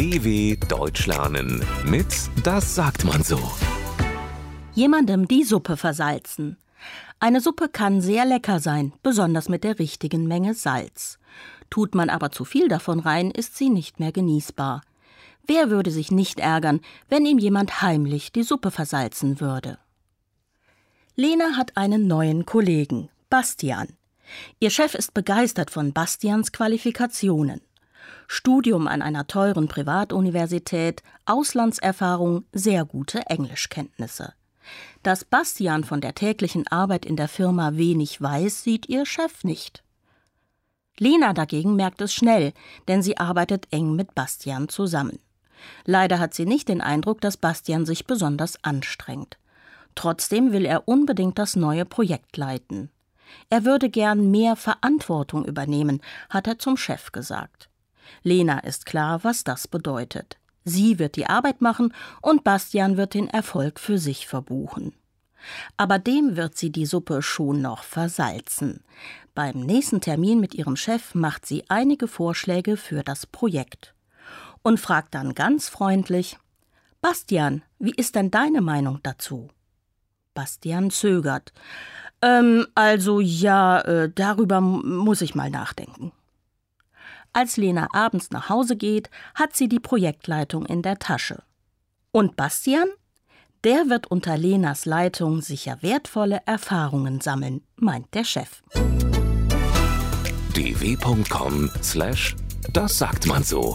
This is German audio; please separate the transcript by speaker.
Speaker 1: DW Deutsch lernen mit Das sagt man so.
Speaker 2: Jemandem die Suppe versalzen. Eine Suppe kann sehr lecker sein, besonders mit der richtigen Menge Salz. Tut man aber zu viel davon rein, ist sie nicht mehr genießbar. Wer würde sich nicht ärgern, wenn ihm jemand heimlich die Suppe versalzen würde? Lena hat einen neuen Kollegen, Bastian. Ihr Chef ist begeistert von Bastians Qualifikationen. Studium an einer teuren Privatuniversität, Auslandserfahrung, sehr gute Englischkenntnisse. Dass Bastian von der täglichen Arbeit in der Firma wenig weiß, sieht ihr Chef nicht. Lena dagegen merkt es schnell, denn sie arbeitet eng mit Bastian zusammen. Leider hat sie nicht den Eindruck, dass Bastian sich besonders anstrengt. Trotzdem will er unbedingt das neue Projekt leiten. Er würde gern mehr Verantwortung übernehmen, hat er zum Chef gesagt. Lena ist klar, was das bedeutet. Sie wird die Arbeit machen und Bastian wird den Erfolg für sich verbuchen. Aber dem wird sie die Suppe schon noch versalzen. Beim nächsten Termin mit ihrem Chef macht sie einige Vorschläge für das Projekt und fragt dann ganz freundlich Bastian, wie ist denn deine Meinung dazu? Bastian zögert. Ähm, also ja, äh, darüber muss ich mal nachdenken. Als Lena abends nach Hause geht, hat sie die Projektleitung in der Tasche. Und Bastian? Der wird unter Lenas Leitung sicher wertvolle Erfahrungen sammeln, meint der Chef.
Speaker 1: dw.com/das sagt man so.